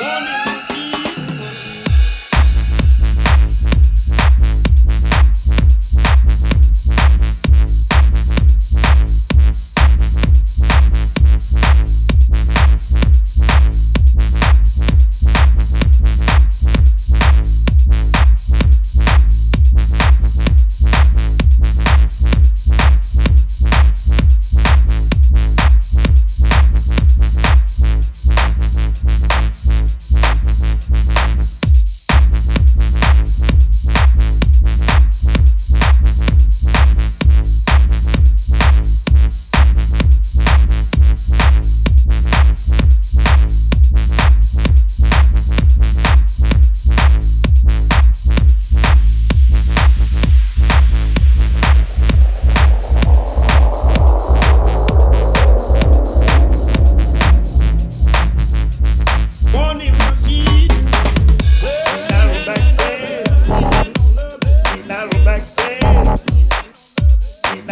Homem